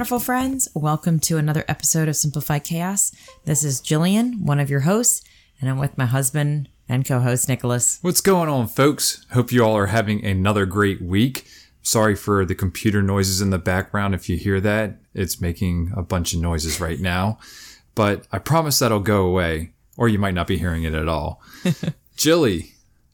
Wonderful friends. Welcome to another episode of Simplified Chaos. This is Jillian, one of your hosts, and I'm with my husband and co host, Nicholas. What's going on, folks? Hope you all are having another great week. Sorry for the computer noises in the background. If you hear that, it's making a bunch of noises right now. But I promise that'll go away, or you might not be hearing it at all. Jilly,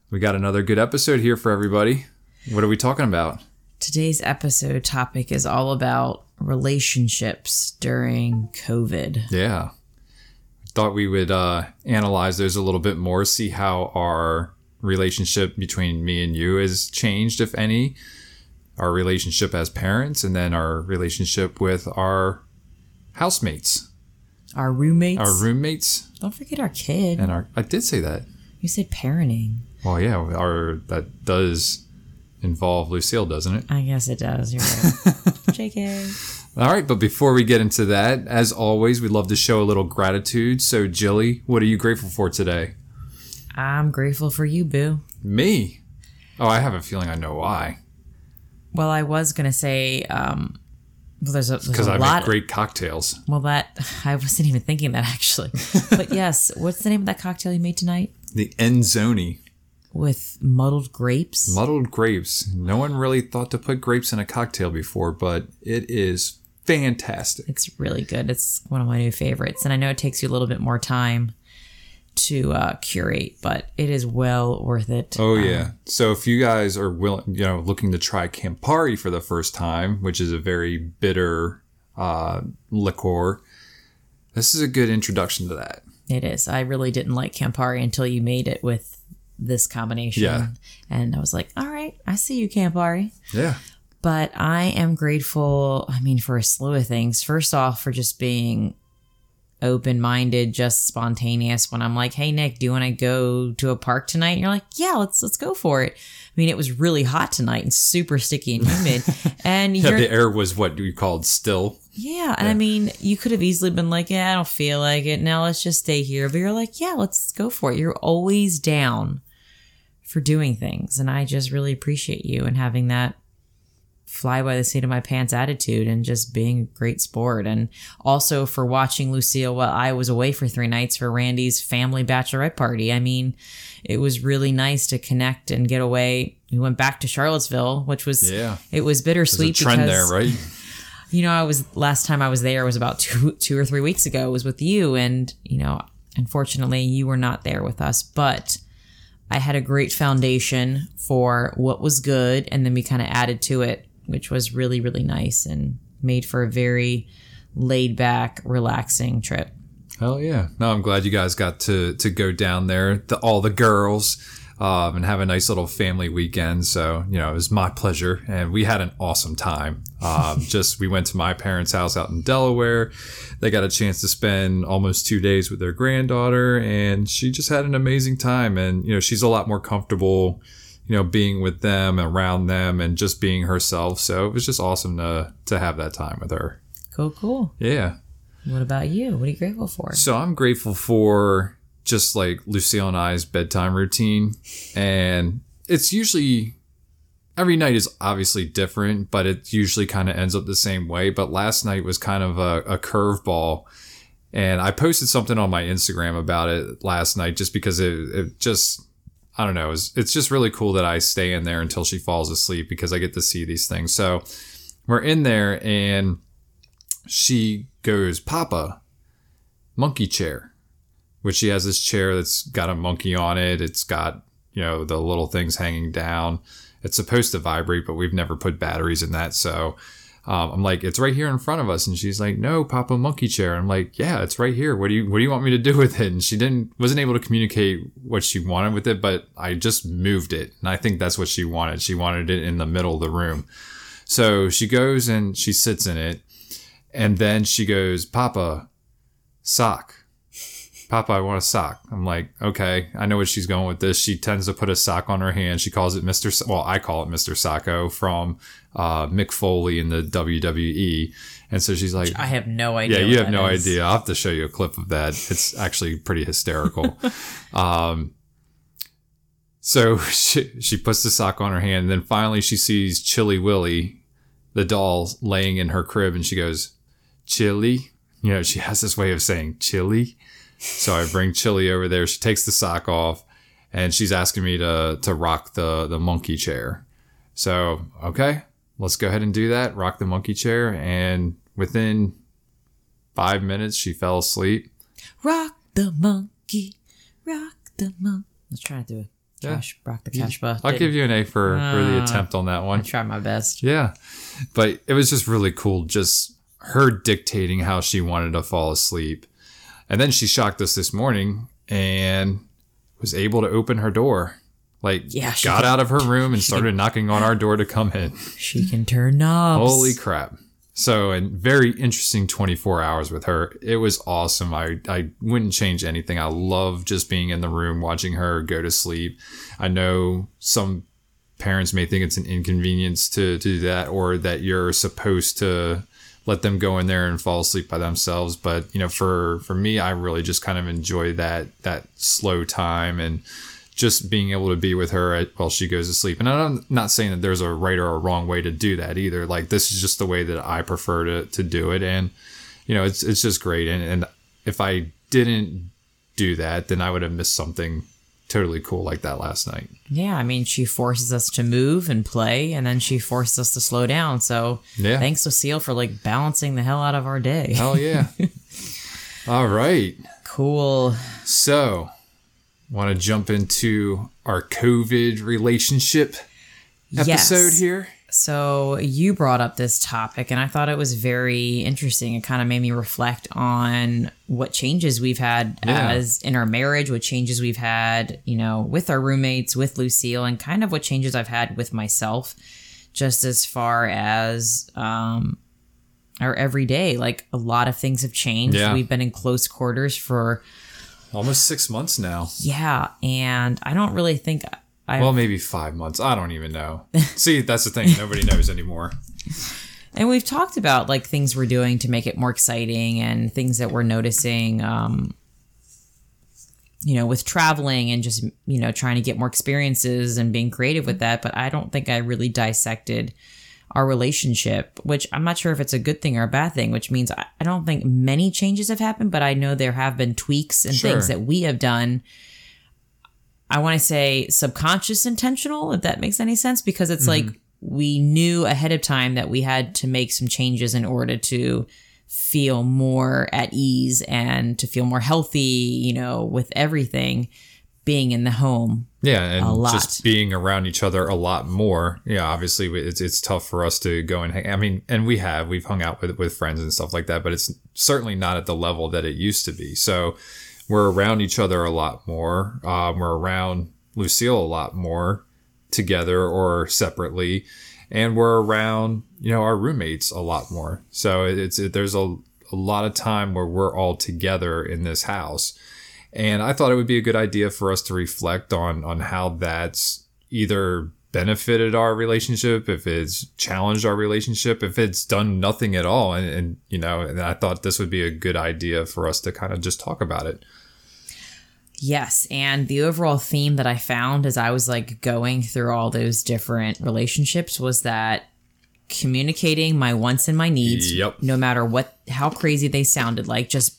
we got another good episode here for everybody. What are we talking about? Today's episode topic is all about relationships during COVID. Yeah. I thought we would uh, analyze those a little bit more, see how our relationship between me and you has changed, if any, our relationship as parents, and then our relationship with our housemates, Our roommates. our roommates, Don't forget our kid. and our. I did say that. You said parenting. Well, yeah, our that does involve Lucille, doesn't it? I guess it does. You're right. JK. All right, but before we get into that, as always, we'd love to show a little gratitude. So, Jilly, what are you grateful for today? I'm grateful for you, Boo. Me? Oh, I have a feeling I know why. Well, I was gonna say, um, well, there's a, Because I lot. make great cocktails. well, that I wasn't even thinking that actually. but yes, what's the name of that cocktail you made tonight? The Enzoni, With muddled grapes. muddled grapes. No one really thought to put grapes in a cocktail before, but it is fantastic. It's really good. It's one of my new favorites, and I know it takes you a little bit more time to uh, curate, but it is well worth it. Oh yeah. So if you guys are willing, you know, looking to try Campari for the first time, which is a very bitter uh, liqueur, this is a good introduction to that. It is. I really didn't like Campari until you made it with this combination. Yeah. And I was like, all right, I see you, Campari. Yeah. But I am grateful, I mean, for a slew of things. First off, for just being open minded, just spontaneous when I'm like, hey Nick, do you want to go to a park tonight? And you're like, yeah, let's let's go for it. I mean, it was really hot tonight and super sticky and humid. and Yeah, the air was what you called still. yeah, and I mean, you could have easily been like, yeah, I don't feel like it. Now let's just stay here. But you're like, yeah, let's go for it. You're always down for doing things. And I just really appreciate you and having that fly by the seat of my pants attitude and just being a great sport. And also for watching Lucille while I was away for three nights for Randy's family bachelorette party. I mean, it was really nice to connect and get away. We went back to Charlottesville, which was, Yeah. it was bittersweet trend because there, right? you know, I was last time I was there was about two two or three weeks ago. It was with you, and you know, unfortunately, you were not there with us. But I had a great foundation for what was good, and then we kind of added to it, which was really really nice and made for a very laid back, relaxing trip. Hell yeah! No, I'm glad you guys got to to go down there, the, all the girls, um, and have a nice little family weekend. So you know, it was my pleasure, and we had an awesome time. Um, just we went to my parents' house out in Delaware. They got a chance to spend almost two days with their granddaughter, and she just had an amazing time. And you know, she's a lot more comfortable. You know, being with them, around them, and just being herself. So it was just awesome to to have that time with her. Cool, cool. Yeah. What about you? What are you grateful for? So I'm grateful for just like Lucille and I's bedtime routine. And it's usually every night is obviously different, but it usually kind of ends up the same way. But last night was kind of a, a curveball. And I posted something on my Instagram about it last night just because it, it just, I don't know, it's, it's just really cool that I stay in there until she falls asleep because I get to see these things. So we're in there and she goes, Papa, monkey chair, which she has this chair that's got a monkey on it. It's got, you know, the little things hanging down. It's supposed to vibrate, but we've never put batteries in that. So um, I'm like, it's right here in front of us. And she's like, no, Papa, monkey chair. I'm like, yeah, it's right here. What do you, what do you want me to do with it? And she didn't, wasn't able to communicate what she wanted with it, but I just moved it. And I think that's what she wanted. She wanted it in the middle of the room. So she goes and she sits in it And then she goes, Papa, sock. Papa, I want a sock. I'm like, okay, I know what she's going with this. She tends to put a sock on her hand. She calls it Mr. So- well, I call it Mr. Socko from uh, Mick Foley in the WWE. And so she's like, I have no idea. yeah, you have no is. idea. I'll have to show you a clip of that. It's actually pretty hysterical. um, so she, she puts the sock on her hand. And then finally she sees Chili Willy, the doll, laying in her crib. And she goes, Chili? You know, she has this way of saying chili. So I bring Chili over there. She takes the sock off and she's asking me to, to rock the, the monkey chair. So, okay, let's go ahead and do that. Rock the monkey chair. And within five minutes, she fell asleep. Rock the monkey, rock the monkey. Let's try to do it. Cash, rock the Casbah. I'll give you an A for, for the Ah. attempt on that one. I tried my best. Yeah. But it was just really cool, just her dictating how she wanted to fall asleep. And then she shocked us this morning and was able to open her door. Like, Yeah, she got can- out of her room and started knocking on our door to come in. She can turn knobs. Holy crap. So, and very interesting 24 hours with her. It was awesome. I, I wouldn't change anything. I love just being in the room, watching her go to sleep. I know some parents may think it's an inconvenience to, to do that or that you're supposed to let them go in there and fall asleep by themselves. But, you know, for, for me, I really just kind of enjoy that, that slow time and, just being able to be with her while she goes to sleep. And I'm not saying that there's a right or a wrong way to do that either. Like this is just the way that I prefer to, to do it. And, you know, it's, it's just great. And, and if I didn't do that, then I would have missed something totally cool like that last night. Yeah, I mean, she forces us to move and play, and then she forces us to slow down. So, Yeah. thanks, Lucille, for like balancing the hell out of our day. Hell yeah. All right. Cool. So, want to jump into our COVID relationship episode Yes. here? So you brought up this topic, and I thought it was very interesting. It kind of made me reflect on what changes we've had Yeah. as in our marriage, what changes we've had, you know, with our roommates, with Lucille, and kind of what changes I've had with myself, just as far as um, our everyday. Like a lot of things have changed. Yeah. We've been in close quarters for Almost six months now. yeah, and I don't really think I Well, maybe five months. I don't even know. See, that's the thing. Nobody knows anymore. And we've talked about like things we're doing to make it more exciting and things that we're noticing, um, you know, with traveling and just, you know, trying to get more experiences and being creative with that. But I don't think I really dissected our relationship, which I'm not sure if it's a good thing or a bad thing, which means I, I don't think many changes have happened, but I know there have been tweaks and Sure. things that we have done. I want to say subconscious intentional, if that makes any sense, because it's like mm-hmm. we knew ahead of time that we had to make some changes in order to feel more at ease and to feel more healthy, you know, with everything being in the home. Yeah, and A lot. just being around each other a lot more. Yeah, obviously it's it's tough for us to go and hang. I mean, and we have we've hung out with with friends and stuff like that, but it's certainly not at the level that it used to be. So we're around each other a lot more. Um, we're around Lucille a lot more together or separately, and we're around you know our roommates a lot more. So it's it, there's a a lot of time where we're all together in this house. And I thought it would be a good idea for us to reflect on on how that's either benefited our relationship, if it's challenged our relationship, if it's done nothing at all. And, and you know, and I thought this would be a good idea for us to kind of just talk about it. Yes. And the overall theme that I found as I was like going through all those different relationships was that communicating my wants and my needs, Yep. no matter what, how crazy they sounded like, just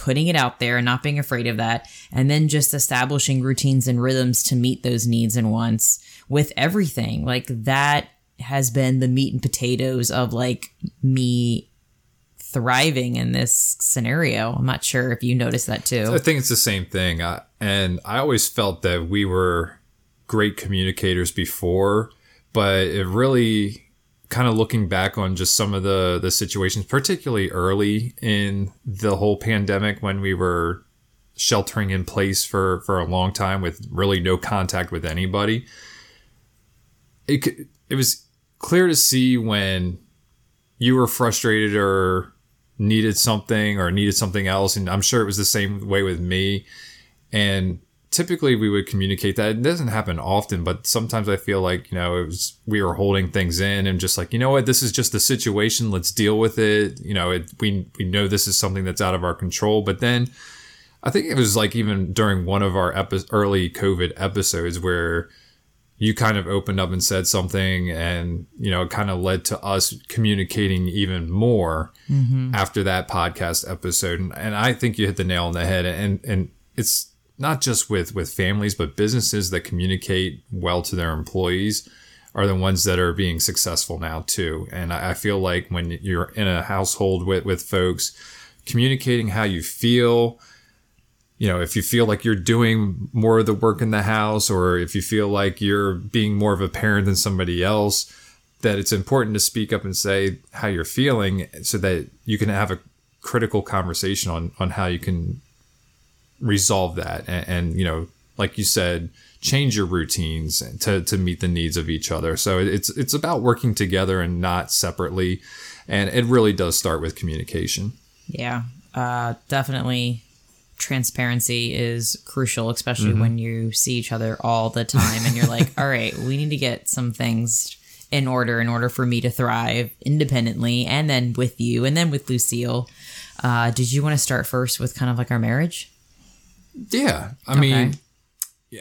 putting it out there and not being afraid of that. And then just establishing routines and rhythms to meet those needs and wants with everything. Like that has been the meat and potatoes of like me thriving in this scenario. I'm not sure if you noticed that too. I think it's the same thing. And I always felt that we were great communicators before, but it really kind of looking back on just some of the the situations, particularly early in the whole pandemic when we were sheltering in place for for a long time with really no contact with anybody. It it was clear to see when you were frustrated or needed something or needed something else. And I'm sure it was the same way with me. And typically we would communicate that. It doesn't happen often, but sometimes I feel like, you know, it was, we were holding things in and just like, you know what, this is just the situation. Let's deal with it. You know, it, we, we know this is something that's out of our control. But then I think it was like even during one of our epi- early COVID episodes where you kind of opened up and said something and you know it kind of led to us communicating even more mm-hmm. after that podcast episode and, and i think you hit the nail on the head and and it's not just with with families but businesses that communicate well to their employees are the ones that are being successful now too. And i, I feel like when you're in a household with with folks communicating how you feel you know, if you feel like you're doing more of the work in the house or if you feel like you're being more of a parent than somebody else, that it's important to speak up and say how you're feeling so that you can have a critical conversation on, on how you can resolve that. And, and you know, like you said, change your routines to, to meet the needs of each other. So it's, it's about working together and not separately. And it really does start with communication. Yeah, uh, definitely transparency is crucial, especially mm-hmm. when you see each other all the time and you're like, all right, we need to get some things in order in order for me to thrive independently and then with you and then with Lucille. Uh, did you want to start first with kind of like our marriage? Yeah. I okay. mean,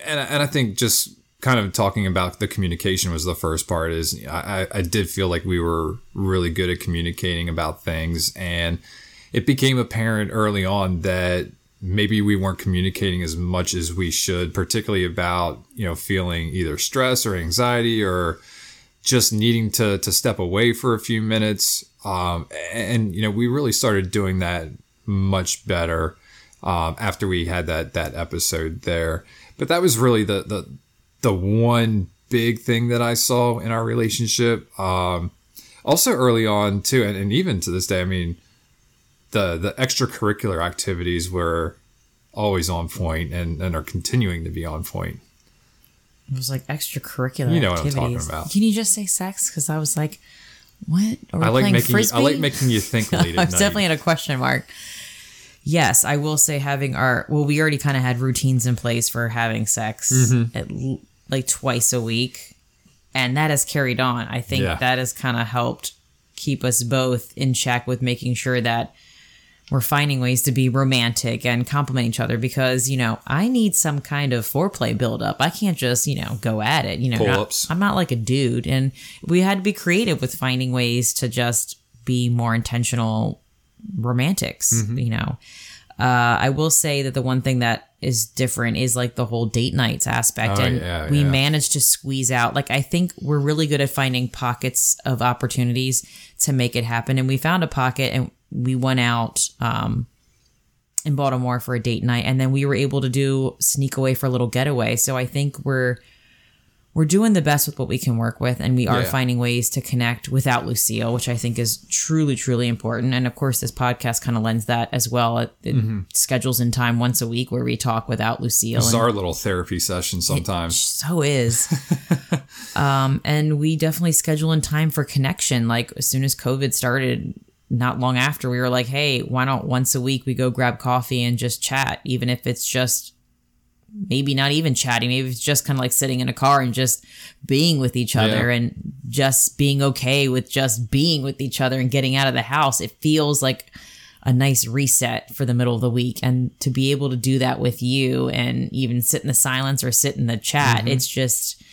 and, and I think just kind of talking about the communication was the first part is I, I did feel like we were really good at communicating about things and it became apparent early on that maybe we weren't communicating as much as we should, particularly about, you know, feeling either stress or anxiety or just needing to, to step away for a few minutes. Um, and, you know, we really started doing that much better um, after we had that, that episode there. But that was really the, the, the one big thing that I saw in our relationship. Um, also early on too, and, and even to this day, I mean, the the extracurricular activities were always on point and, and are continuing to be on point. It was like extracurricular. You know activities. what I'm talking about. Can you just say sex? Because I was like, what? Are I like making frisbee? You, I like making you think late I was definitely at a question mark. Yes, I will say having our well, we already kind of had routines in place for having sex mm-hmm. at like twice a week, and that has carried on. I think yeah. that has kind of helped keep us both in check with making sure that we're finding ways to be romantic and compliment each other because you know I need some kind of foreplay build up. I can't just you know go at it. You know, not, I'm not like a dude, and we had to be creative with finding ways to just be more intentional romantics. Mm-hmm. You know, uh, I will say that the one thing that is different is like the whole date nights aspect, oh, and yeah, we yeah. managed to squeeze out. Like I think we're really good at finding pockets of opportunities to make it happen, and we found a pocket and we went out um, in Baltimore for a date night, and then we were able to do sneak away for a little getaway. So I think we're we're doing the best with what we can work with, and we are yeah. finding ways to connect without Lucille, which I think is truly, truly important. And of course, this podcast kind of lends that as well. It, it mm-hmm. schedules in time once a week where we talk without Lucille. It's our little therapy session sometimes. so is. um, and we definitely schedule in time for connection. Like as soon as COVID started, not long after we were like, hey, why not once a week we go grab coffee and just chat, even if it's just maybe not even chatting, maybe it's just kind of like sitting in a car and just being with each other yeah. and just being okay with just being with each other and getting out of the house. It feels like a nice reset for the middle of the week. And to be able to do that with you and even sit in the silence or sit in the chat, mm-hmm. it's just,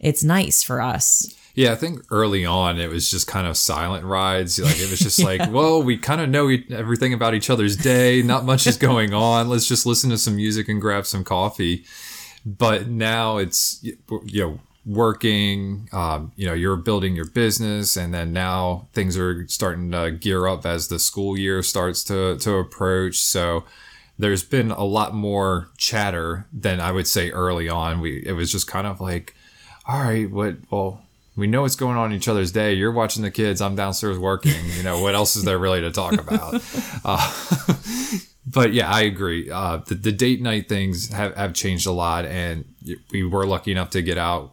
it's nice for us. Yeah, I think early on it was just kind of silent rides. Like it was just yeah. like, well, we kind of know everything about each other's day. Not much is going on. Let's just listen to some music and grab some coffee. But now it's you know working. Um, you know, you're building your business, and then now things are starting to gear up as the school year starts to to approach. So there's been a lot more chatter than I would say early on. We it was just kind of like, all right, what well we know what's going on in each other's day. You're watching the kids. I'm downstairs working. You know, what else is there really to talk about? Uh, but yeah, I agree. Uh, the, the date night things have, have changed a lot. And we were lucky enough to get out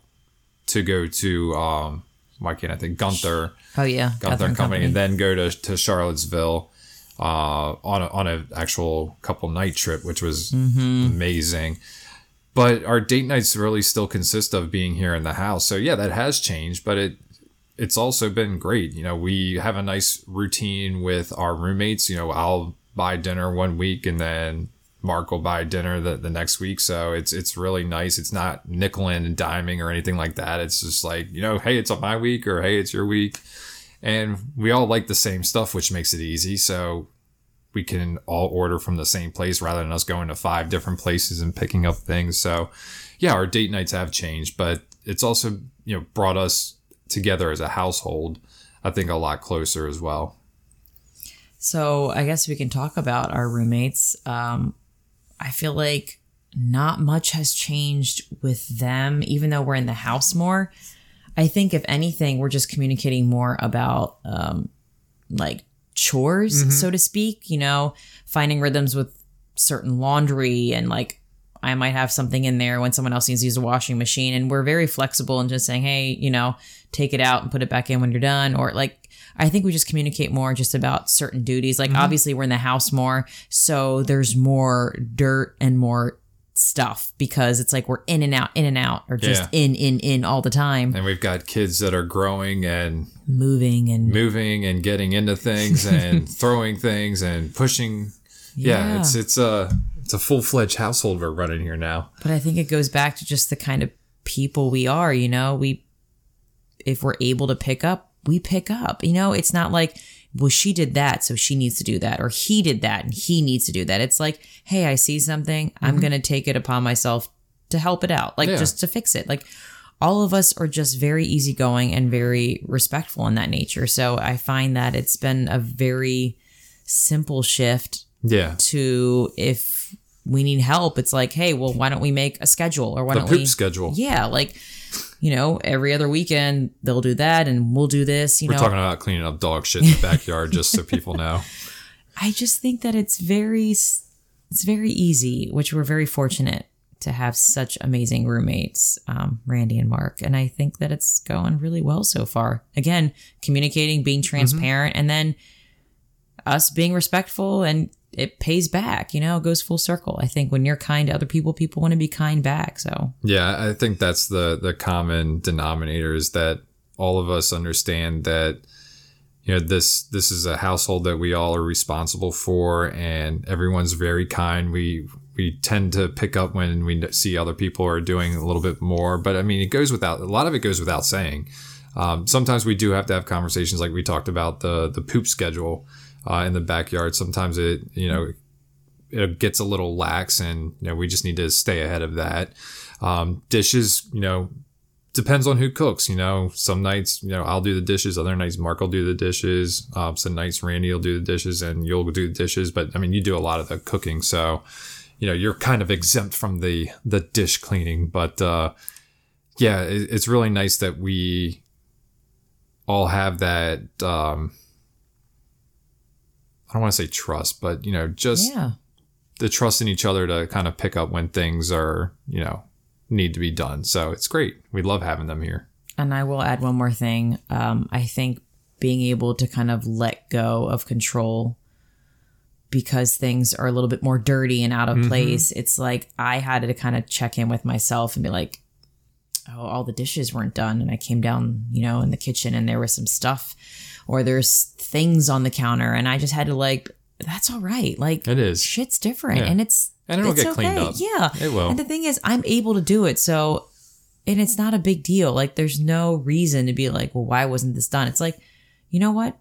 to go to, um, why can't I think, Gunther. Oh, yeah. Gunther Company, Company, and then go to, to Charlottesville. uh, on a, on an actual couple night trip, which was amazing. But our date nights really still consist of being here in the house. So yeah, that has changed, but it it's also been great. You know, we have a nice routine with our roommates. You know, I'll buy dinner one week and then Mark will buy dinner the, the next week. So it's it's really nice. It's not nickeling and diming or anything like that. It's just like, you know, hey, it's my week or hey, it's your week. And we all like the same stuff, which makes it easy. So we can all order from the same place rather than us going to five different places and picking up things. So yeah, our date nights have changed, but it's also, you know, brought us together as a household, I think a lot closer as well. So I guess we can talk about our roommates. Um, I feel like not much has changed with them, even though we're in the house more. I think if anything, we're just communicating more about um, like chores, so mm-hmm. to speak. You know, finding rhythms with certain laundry and like I might have something in there when someone else needs to use a washing machine, and we're very flexible and just saying, hey, you know, take it out and put it back in when you're done, or like. I think we just communicate more just about certain duties. Like mm-hmm. obviously we're in the house more, so there's more dirt and more stuff because it's like we're in and out, in and out, or just Yeah. in, in, in all the time, And we've got kids that are growing and moving and moving and getting into things and throwing things and pushing. Yeah, Yeah. it's it's a it's a full fledged household we're running here now. But I think it goes back to just the kind of people we are, you know, we if we're able to pick up, we pick up. You know, it's not like well she did that so she needs to do that or he did that and he needs to do that. It's like, "Hey, I see something. I'm mm-hmm. going to take it upon myself to help it out, like Yeah. just to fix it." Like all of us are just very easygoing and very respectful in that nature. So I find that it's been a very simple shift Yeah, to if we need help, it's like, hey, well, why don't we make a schedule or why the don't poop we? schedule. Yeah, like you know, every other weekend they'll do that and we'll do this. You We're know, talking about cleaning up dog shit in the backyard, just so people know. I just think that it's very, it's very easy, which we're very fortunate to have such amazing roommates, um, Randy and Mark, and I think that it's going really well so far. Again, communicating, being transparent, and then us being respectful and it pays back, you know, it goes full circle. I think when you're kind to other people, people want to be kind back. So Yeah, I think that's the the common denominator is that all of us understand that you know this this is a household that we all are responsible for and everyone's very kind. We we tend to pick up when we see other people are doing a little bit more, but I mean it goes without a lot of it goes without saying. Um, sometimes we do have to have conversations like we talked about the the poop schedule uh, in the backyard. Sometimes it you know it gets a little lax and you know we just need to stay ahead of that. Um, dishes you know depends on who cooks you know. Some nights you know i'll do the dishes. Other nights mark will do the dishes. Um, some nights randy will do the dishes and you'll do the dishes. But i mean you do a lot of the cooking. So you know you're kind of exempt from the the dish cleaning. But uh yeah it, it's really nice that we all have that um i don't want to say trust but you know just yeah, the trust in each other to kind of pick up when things are, you know, need to be done. So it's great. We love having them here. and I will add one more thing. Um, I think being able to kind of let go of control because things are a little bit more dirty and out of place. It's like I had to kind of check in with myself and be like, oh, all the dishes weren't done. And I came down, you know, in the kitchen and there was some stuff or there's things on the counter. And I just had to like, that's all right. Like, It is. shit's different Yeah. and it's, And it'll it's get cleaned up. Yeah. It will. And the thing is, I'm able to do it. So, and it's not a big deal. Like, there's no reason to be like, well, why wasn't this done? It's like, you know what?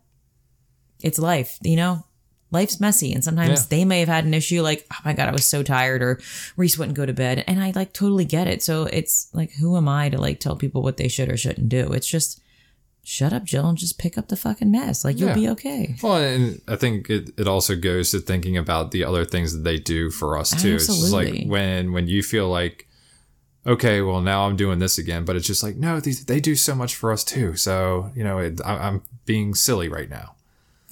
It's life, you know? Life's messy. And sometimes Yeah. they may have had an issue like, oh my God, I was so tired, or Reese wouldn't go to bed. And I like totally get it. So it's like, who am I to like tell people what they should or shouldn't do? It's just, shut up, Jill, and just pick up the fucking mess. Like, you'll Yeah. be okay. Well, and I think it, it also goes to thinking about the other things that they do for us too. It's just like when when you feel like, okay, well now I'm doing this again, but it's just like no, these, they do so much for us too. So you know, it, I, I'm being silly right now.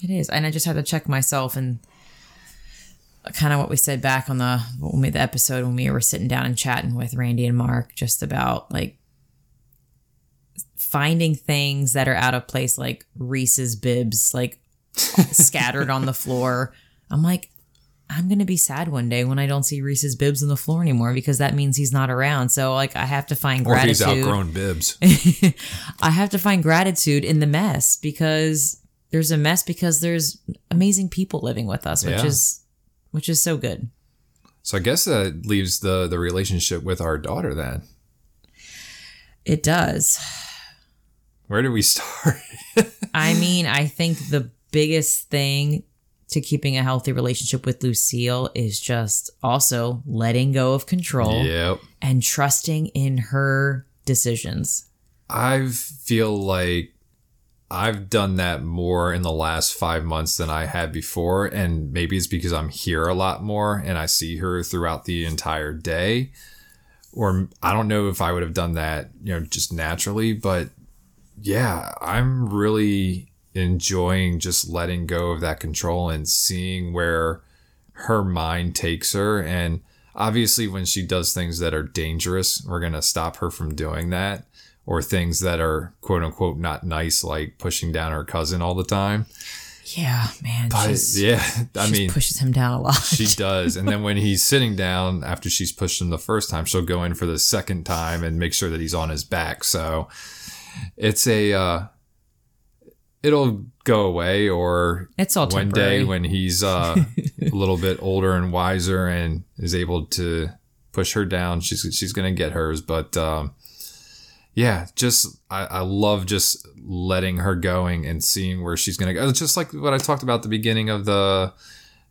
It is, and I just had to check myself and kind of what we said back on the when we the episode when we were sitting down and chatting with Randy and Mark just about like finding things that are out of place, like Reese's bibs, like scattered on the floor, I'm like, I'm gonna be sad one day when I don't see Reese's bibs on the floor anymore because that means he's not around. So like I have to find Or if he's gratitude. outgrown bibs. I have to find gratitude in the mess because there's a mess because there's amazing people living with us, which Yeah. is which is so good. So I guess that leaves the the relationship with our daughter then. It does. Where do we start? I mean, I think the biggest thing to keeping a healthy relationship with Lucille is just also letting go of control yep. and trusting in her decisions. I feel like I've done that more in the last five months than I had before. And maybe it's because I'm here a lot more and I see her throughout the entire day. Or I don't know if I would have done that, you know, just naturally. But yeah, I'm really enjoying just letting go of that control and seeing where her mind takes her. And obviously, when she does things that are dangerous, we're going to stop her from doing that or things that are quote unquote not nice, like pushing down her cousin all the time. Yeah, man. But yeah, I she mean, pushes him down a lot. she does. And then when he's sitting down after she's pushed him the first time, she'll go in for the second time and make sure that he's on his back. So it's a, uh, it'll go away or It's all one temporary. day when he's uh, a little bit older and wiser and is able to push her down, she's she's gonna get hers. But um, yeah, just I, I love just letting her going and seeing where she's gonna go. It's just like what I talked about at the beginning of the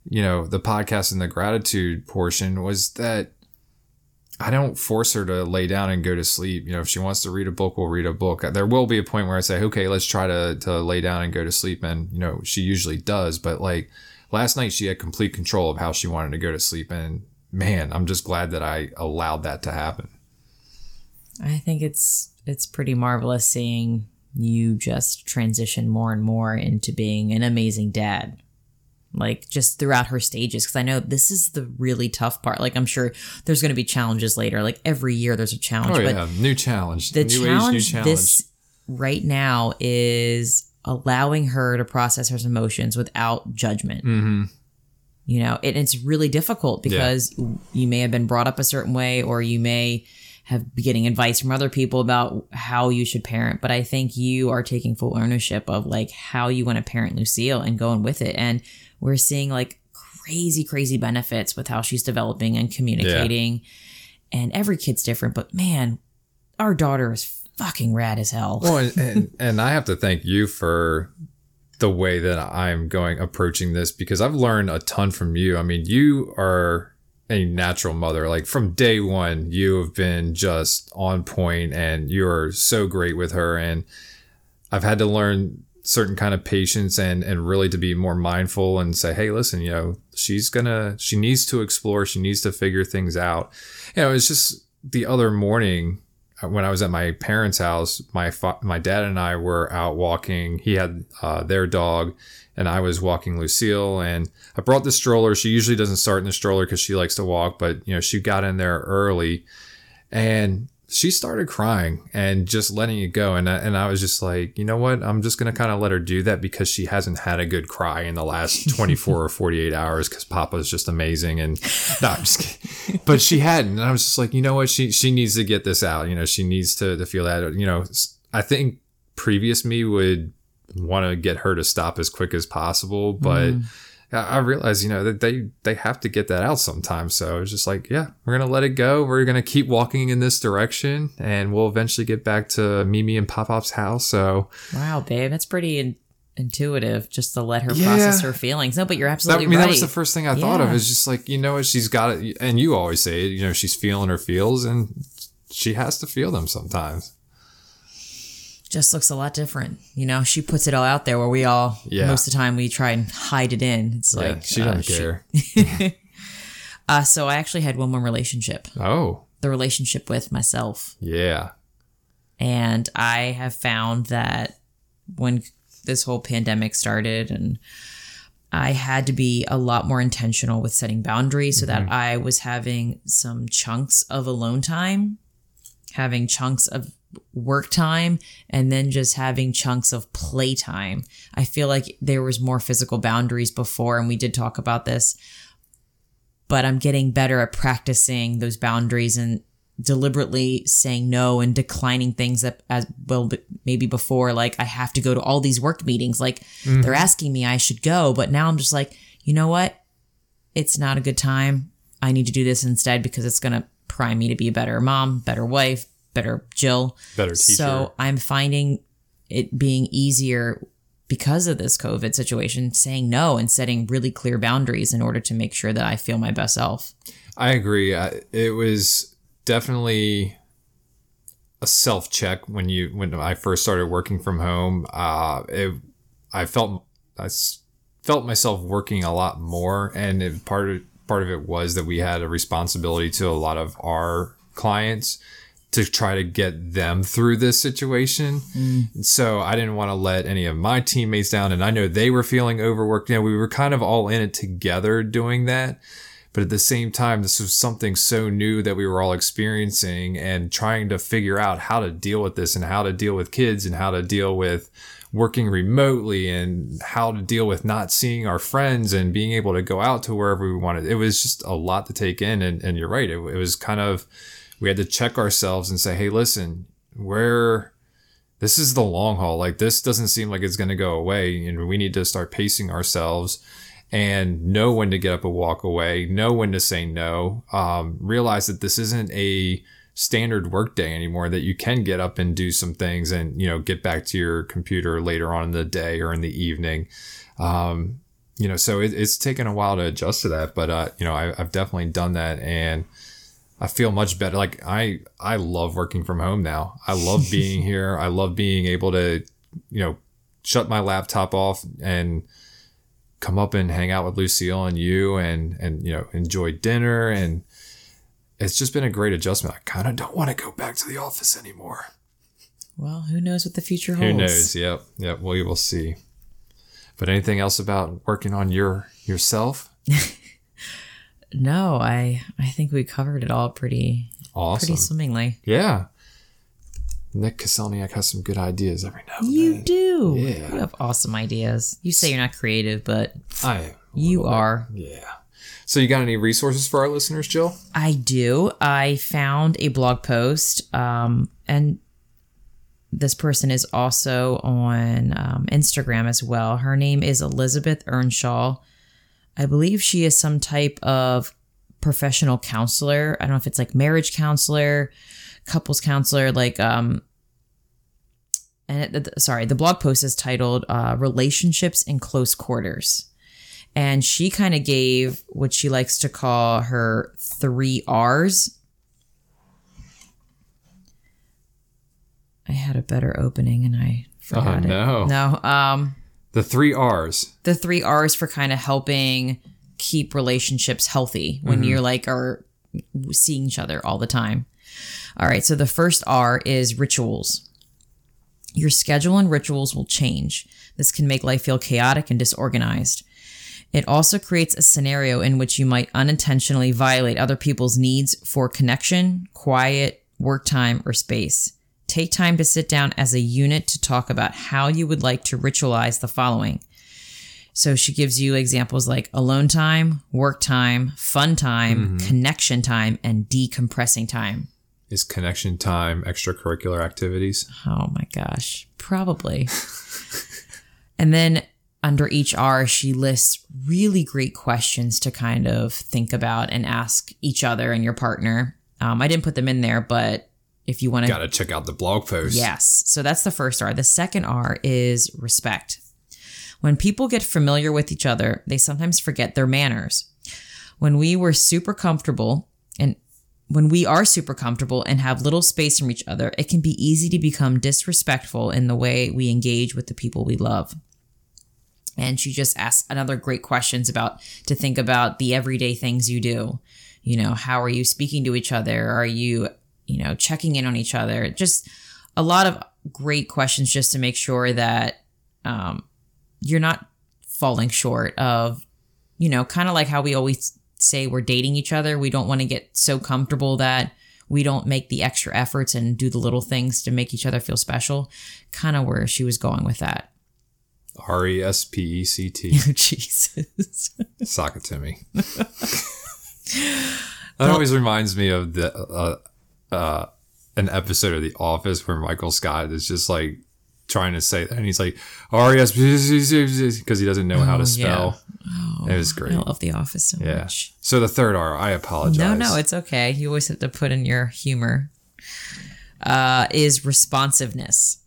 you know the podcast and the gratitude portion was that I don't force her to lay down and go to sleep. You know, if she wants to read a book, we'll read a book. There will be a point where I say, okay, let's try to, to lay down and go to sleep. And, you know, she usually does. But like last night, she had complete control of how she wanted to go to sleep. And man, I'm just glad that I allowed that to happen. I think it's it's pretty marvelous seeing you just transition more and more into being an amazing dad. Like just throughout her stages because I know this is the really tough part. Like I'm sure there's going to be challenges later. Like every year there's a challenge, Oh, but yeah. New challenge. the new challenge, age, new challenge. this right now is allowing her to process her emotions without judgment. hmm You know, and it's really difficult because you may have been brought up a certain way or you may have be getting advice from other people about how you should parent. But I think you are taking full ownership of like how you want to parent Lucille and going with it. And we're seeing like crazy, crazy benefits with how she's developing and communicating. And every kid's different, but man, our daughter is fucking rad as hell. Well, and, and, and I have to thank you for the way that I'm going approaching this because I've learned a ton from you. I mean, you are a natural mother. Like from day one, you have been just on point and you're so great with her. And I've had to learn certain kind of patience and and really to be more mindful and say hey listen you know she's gonna she needs to explore she needs to figure things out you know it's just the other morning uh, when I was at my parents' house, my fa- my dad and I were out walking. He had uh, their dog, and I was walking Lucille. And I brought the stroller. She usually doesn't start in the stroller because she likes to walk, but you know she got in there early, and she started crying and just letting it go. And I, and I was just like, you know what? I'm just gonna kind of let her do that because she hasn't had a good cry in the last 24 or 48 hours because Papa's just amazing. And no, I'm just kidding. But she hadn't. And I was just like, you know what? She she needs to get this out. You know, she needs to to feel that. You know, I think previous me would want to get her to stop as quick as possible, but. I I realize, you know, that they they have to get that out sometimes. So it's just like, yeah, we're gonna let it go. We're gonna keep walking in this direction, and we'll eventually get back to Mimi and Pop Pop's house. So Wow, babe, that's pretty in- intuitive just to let her Yeah. process her feelings. No, but you're absolutely that, I mean, right. that was the first thing I thought of. Yeah. Is just like, you know what, she's got it, and you always say it. You know, she's feeling her feels, and she has to feel them sometimes. Just looks a lot different. You know, she puts it all out there where we all Yeah. most of the time we try and hide it in. It's Yeah, like she uh, doesn't she- care. Uh, so I actually had one more relationship, oh, the relationship with myself. yeah, And I have found that when this whole pandemic started and I had to be a lot more intentional with setting boundaries so that I was having some chunks of alone time having chunks of work time and then just having chunks of playtime. I feel like there was more physical boundaries before and we did talk about this. But I'm getting better at practicing those boundaries and deliberately saying no and declining things that as well maybe before like I have to go to all these work meetings like mm-hmm. they're asking me I should go but now I'm just like you know what it's not a good time I need to do this instead because it's going to prime me to be a better mom better wife better Jill. Better teacher. So I'm finding it being easier because of this COVID situation saying no and setting really clear boundaries in order to make sure that I feel my best self. I agree. It was definitely a self check when you when I first started working from home. Uh, it, I felt I felt myself working a lot more, and it, part of part of it was that we had a responsibility to a lot of our clients to try to get them through this situation. Mm. So I didn't want to let any of my teammates down, and I know they were feeling overworked. You know, we were kind of all in it together doing that. But at the same time, this was something so new that we were all experiencing and trying to figure out how to deal with this and how to deal with kids and how to deal with working remotely and how to deal with not seeing our friends and being able to go out to wherever we wanted. It was just a lot to take in. And, and you're right. It, it was kind of, we had to check ourselves and say, hey, listen, where this is the long haul. Like this doesn't seem like it's going to go away. And we need to start pacing ourselves and know when to get up and walk away, know when to say no, um, realize that this isn't a standard workday anymore, that you can get up and do some things and, you know, get back to your computer later on in the day or in the evening. Um, you know, so it, it's taken a while to adjust to that, but, uh, you know, I, I've definitely done that and, I feel much better. Like I, I love working from home now. I love being here. I love being able to, you know, shut my laptop off and come up and hang out with Lucille and you and and you know enjoy dinner and it's just been a great adjustment. I kind of don't want to go back to the office anymore. Well, who knows what the future holds? Who knows? Yep, yep. We will see. But anything else about working on your yourself? no, I I think we covered it all pretty awesome. pretty swimmingly. Yeah. Nick Kaselniak has some good ideas every now and you then. You do. Yeah. You have awesome ideas. You say you're not creative, but I. You are. Bit. Yeah. So you got any resources for our listeners, Jill? I do. I found a blog post, um, and this person is also on um, Instagram as well. Her name is Elizabeth Earnshaw. I believe she is some type of professional counselor. I don't know if it's like marriage counselor, couples counselor, like um and it, sorry, the blog post is titled uh, "Relationships in Close Quarters," and she kind of gave what she likes to call her three R's. I had a better opening and I forgot oh, no. it. No, um, the three R's. The three R's for kind of helping keep relationships healthy when mm-hmm. you're like are seeing each other all the time. All right, so the first R is rituals. Your schedule and rituals will change. This can make life feel chaotic and disorganized. It also creates a scenario in which you might unintentionally violate other people's needs for connection, quiet, work time, or space. Take time to sit down as a unit to talk about how you would like to ritualize the following. So she gives you examples like alone time, work time, fun time, mm-hmm. connection time, and decompressing time is connection time extracurricular activities? Oh my gosh, probably. and then under each R, she lists really great questions to kind of think about and ask each other and your partner. Um, I didn't put them in there, but if you want to, gotta check out the blog post. Yes. So that's the first R. The second R is respect. When people get familiar with each other, they sometimes forget their manners. When we were super comfortable, and when we are super comfortable and have little space from each other, it can be easy to become disrespectful in the way we engage with the people we love. And she just asked another great questions about to think about the everyday things you do. You know, how are you speaking to each other? Are you, you know, checking in on each other? Just a lot of great questions just to make sure that um, you're not falling short of, you know, kind of like how we always say we're dating each other. We don't want to get so comfortable that we don't make the extra efforts and do the little things to make each other feel special. Kind of where she was going with that. R E S P E C T. Jesus. Sock it to me. that always reminds me of the uh, uh, an episode of The Office where Michael Scott is just like trying to say that, and he's like R S P C T because he doesn't know how to spell. It was great. I love The Office so Yeah. much. So the third R, I apologize. No, no, it's okay. You always have to put in your humor. Uh, is responsiveness.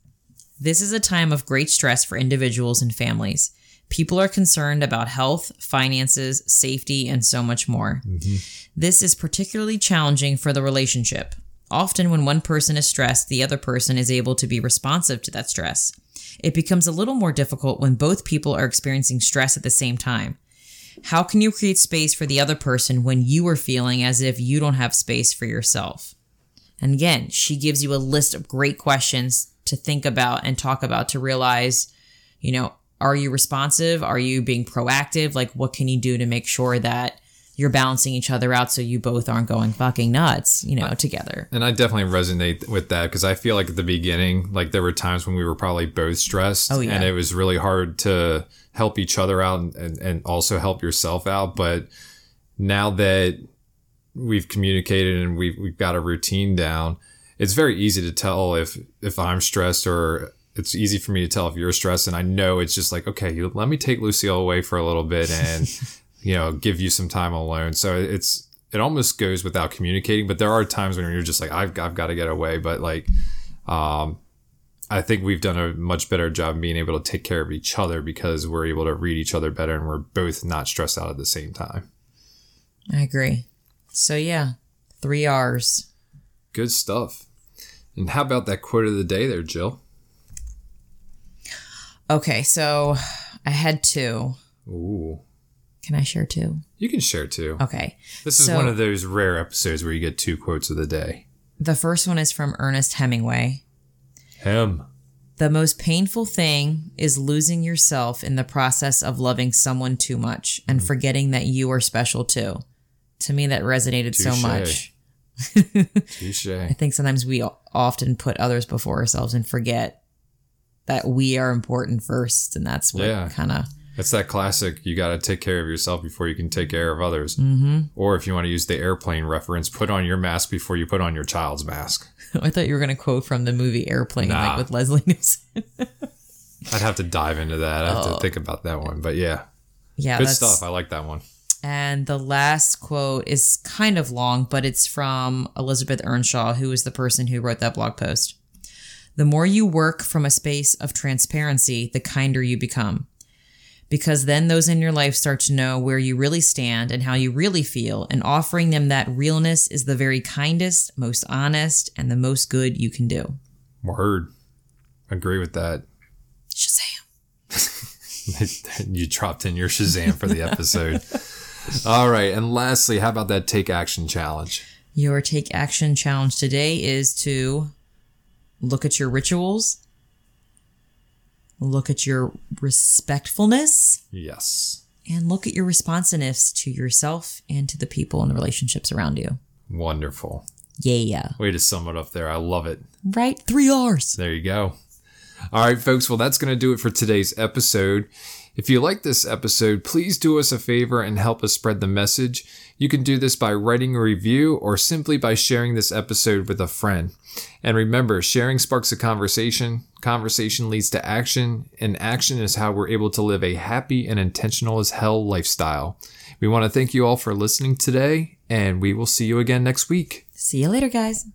This is a time of great stress for individuals and families. People are concerned about health, finances, safety, and so much more. This is particularly challenging for the relationship. Often, when one person is stressed, the other person is able to be responsive to that stress. It becomes a little more difficult when both people are experiencing stress at the same time. How can you create space for the other person when you are feeling as if you don't have space for yourself? And again, she gives you a list of great questions to think about and talk about to realize, you know, are you responsive? Are you being proactive? Like, what can you do to make sure that you're balancing each other out so you both aren't going fucking nuts, you know, together? And I definitely resonate with that because I feel like at the beginning, like there were times when we were probably both stressed Oh, yeah. and it was really hard to help each other out and, and, and also help yourself out. But now that we've communicated and we've, we've got a routine down, it's very easy to tell if, if I'm stressed or it's easy for me to tell if you're stressed. And I know it's just like, okay, you, let me take Lucille away for a little bit and, you know, give you some time alone. So it's, it almost goes without communicating, but there are times when you're just like, I've, I've got to get away. But like, um, I think we've done a much better job being able to take care of each other because we're able to read each other better and we're both not stressed out at the same time. I agree. So, yeah, three R's. Good stuff. And how about that quote of the day there, Jill? Okay, so I had two. Ooh. Can I share two? You can share too. Okay. This is so- one of those rare episodes where you get two quotes of the day. The first one is from Ernest Hemingway. Him. The most painful thing is losing yourself in the process of loving someone too much and mm-hmm. forgetting that you are special too. To me, that resonated so much. Touche. I think sometimes we often put others before ourselves and forget that we are important first. And that's what Yeah. kind of, It's that classic. You got to take care of yourself before you can take care of others. Mm-hmm. Or if you want to use the airplane reference, put on your mask before you put on your child's mask. I thought you were going to quote from the movie Airplane, Nah. like with Leslie Nielsen. I'd have to dive into that. I have to think about that one. But yeah, yeah, good Oh. stuff. I like that one. And the last quote is kind of long, but it's from Elizabeth Earnshaw, who is the person who wrote that blog post. The more you work from a space of transparency, the kinder you become. Because then those in your life start to know where you really stand and how you really feel, and offering them that realness is the very kindest, most honest, and the most good you can do. Word. Agree with that. Shazam. you dropped in your Shazam for the episode. All right. And lastly, how about that take action challenge? Your take action challenge today is to look at your rituals, look at your respectfulness, Yes. and look at your responsiveness to yourself and to the people and the relationships around you. Wonderful. Yeah. Way to sum it up there. I love it. Right? Three R's. There you go. All right, folks. Well, that's going to do it for today's episode. If you like this episode, please do us a favor and help us spread the message. You can do this by writing a review or simply by sharing this episode with a friend. And remember, sharing sparks a conversation, conversation leads to action, and action is how we're able to live a happy and intentional as hell lifestyle. We want to thank you all for listening today, and we will see you again next week. See you later, guys.